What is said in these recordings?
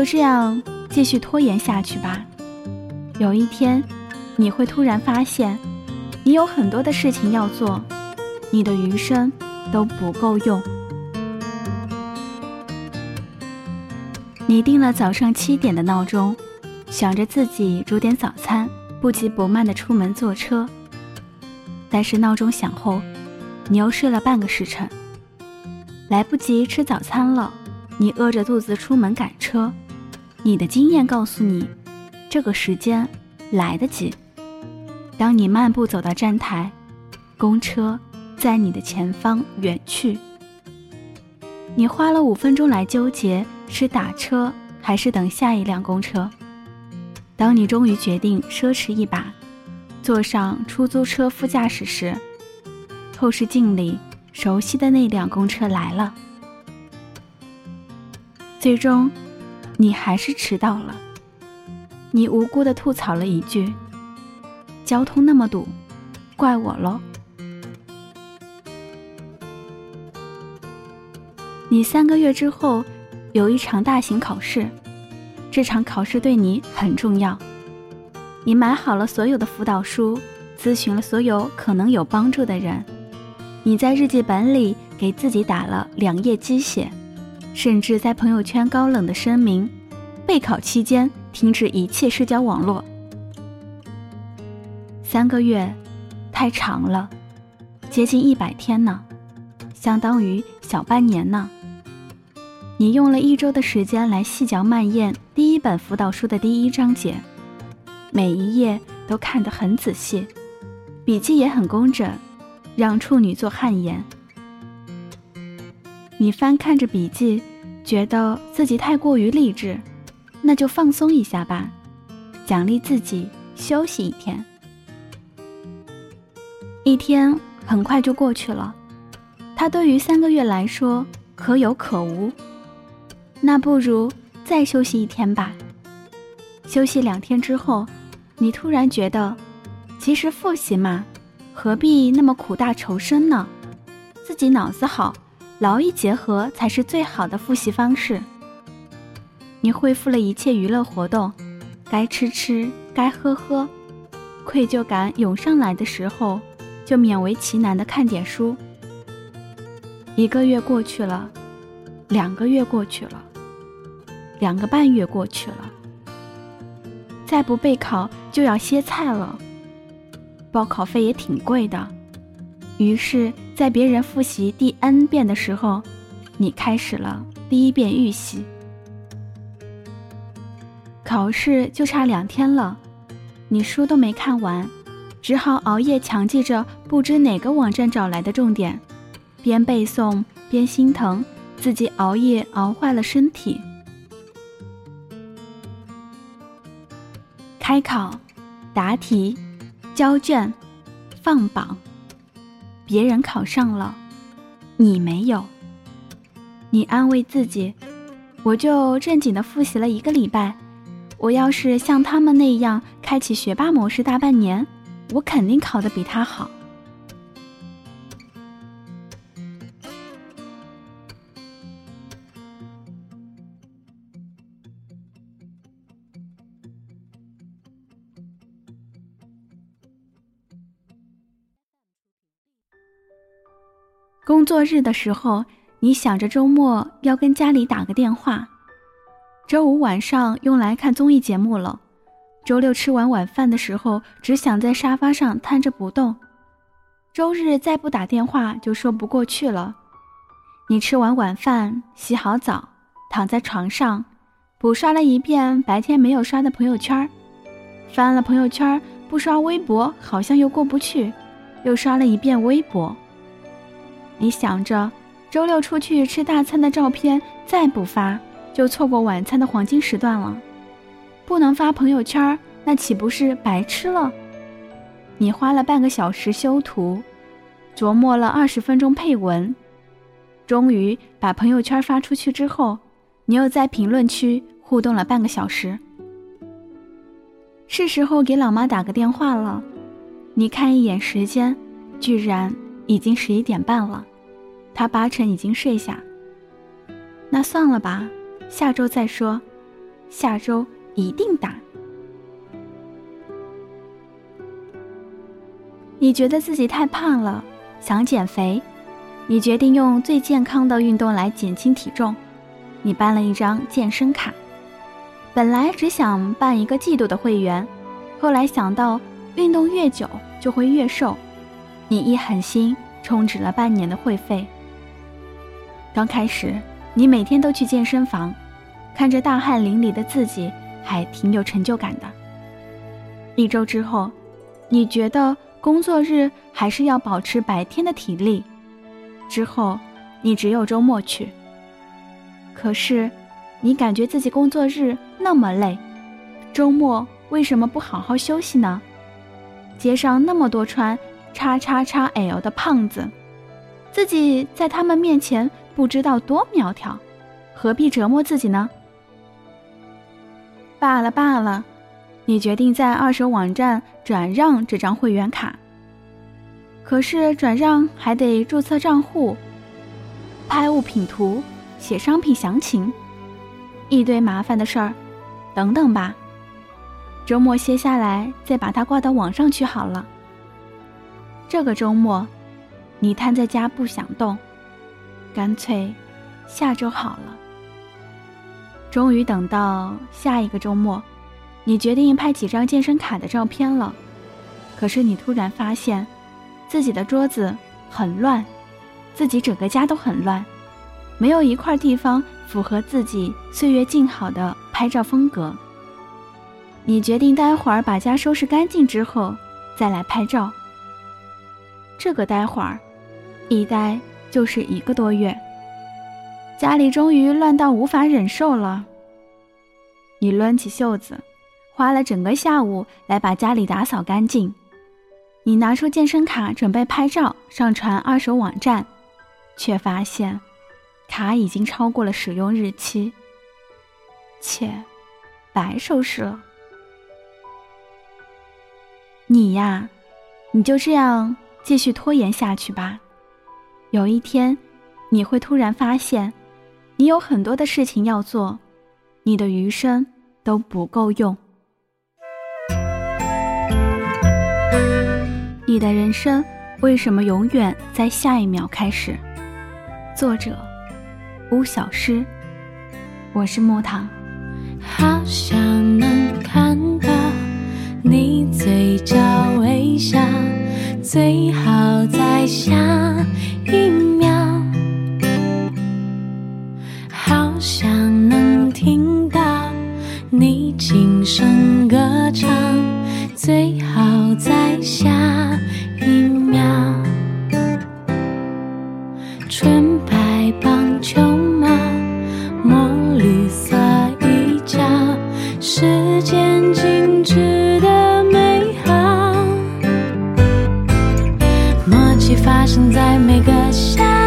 就这样继续拖延下去吧。有一天，你会突然发现，你有很多的事情要做，你的余生都不够用。你定了早上七点的闹钟，想着自己煮点早餐，不急不慢的出门坐车。但是闹钟响后，你又睡了半个时辰，来不及吃早餐了。你饿着肚子出门赶车，你的经验告诉你，这个时间来得及。当你漫步走到站台，公车在你的前方远去。你花了五分钟来纠结是打车还是等下一辆公车。当你终于决定奢侈一把，坐上出租车副驾驶时，后视镜里熟悉的那辆公车来了。最终，你还是迟到了。你无辜的吐槽了一句：“交通那么堵，怪我喽。”你三个月之后有一场大型考试，这场考试对你很重要。你买好了所有的辅导书，咨询了所有可能有帮助的人。你在日记本里给自己打了两页鸡血。甚至在朋友圈高冷的声明：备考期间停止一切社交网络。三个月，太长了，接近一百天呢，相当于小半年呢。你用了一周的时间来细嚼慢咽第一本辅导书的第一章节，每一页都看得很仔细，笔记也很工整，让处女座汗颜。你翻看着笔记，觉得自己太过于励志，那就放松一下吧，奖励自己休息一天。一天很快就过去了，它对于三个月来说可有可无。那不如再休息一天吧。休息两天之后，你突然觉得，其实复习嘛，何必那么苦大仇深呢？自己脑子好。劳逸结合才是最好的复习方式。你恢复了一切娱乐活动，该吃吃，该喝喝，愧疚感涌上来的时候，就勉为其难的看点书。一个月过去了，两个月过去了，两个半月过去了，再不备考就要歇菜了，报考费也挺贵的。于是，在别人复习第 n 遍的时候，你开始了第一遍预习。考试就差两天了，你书都没看完，只好熬夜强记着不知哪个网站找来的重点，边背诵边心疼自己熬夜熬坏了身体。开考、答题、交卷、放榜。别人考上了，你没有。你安慰自己，我就正经的复习了一个礼拜。我要是像他们那样开启学霸模式大半年，我肯定考得比他好。工作日的时候，你想着周末要跟家里打个电话；周五晚上用来看综艺节目了；周六吃完晚饭的时候，只想在沙发上瘫着不动；周日再不打电话就说不过去了。你吃完晚饭，洗好澡，躺在床上，补刷了一遍白天没有刷的朋友圈，翻了朋友圈，不刷微博好像又过不去，又刷了一遍微博。你想着，周六出去吃大餐的照片再不发，就错过晚餐的黄金时段了。不能发朋友圈，那岂不是白吃了？你花了半个小时修图，琢磨了二十分钟配文，终于把朋友圈发出去之后，你又在评论区互动了半个小时。是时候给老妈打个电话了。你看一眼时间，居然已经十一点半了。他八成已经睡下。那算了吧，下周再说。下周一定打。你觉得自己太胖了，想减肥，你决定用最健康的运动来减轻体重。你办了一张健身卡，本来只想办一个季度的会员，后来想到运动越久就会越瘦，你一狠心充值了半年的会费。刚开始，你每天都去健身房，看着大汗淋漓的自己，还挺有成就感的。一周之后，你觉得工作日还是要保持白天的体力，之后你只有周末去。可是，你感觉自己工作日那么累，周末为什么不好好休息呢？街上那么多穿叉叉叉 L 的胖子，自己在他们面前不知道多苗条，何必折磨自己呢？罢了罢了，你决定在二手网站转让这张会员卡。可是转让还得注册账户，拍物品图。写商品详情，一堆麻烦的事儿，等等吧。周末歇下来再把它挂到网上去好了。这个周末，你瘫在家不想动，干脆下周好了。终于等到下一个周末，你决定拍几张健身卡的照片了。可是你突然发现，自己的桌子很乱，自己整个家都很乱。没有一块地方符合自己岁月静好的拍照风格。你决定待会儿把家收拾干净之后再来拍照。这个待会儿，一待就是一个多月。家里终于乱到无法忍受了。你抡起袖子，花了整个下午来把家里打扫干净。你拿出健身卡准备拍照上传二手网站，却发现。卡已经超过了使用日期，且白收拾了。你呀，你就这样继续拖延下去吧。有一天，你会突然发现，你有很多的事情要做，你的余生都不够用。你的人生为什么永远在下一秒开始？作者。巫小诗，我是木糖。好想能看到你嘴角微笑，最好在下一秒。好想能听到你轻声歌唱，最好在下戏发生在每个夏。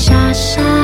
傻傻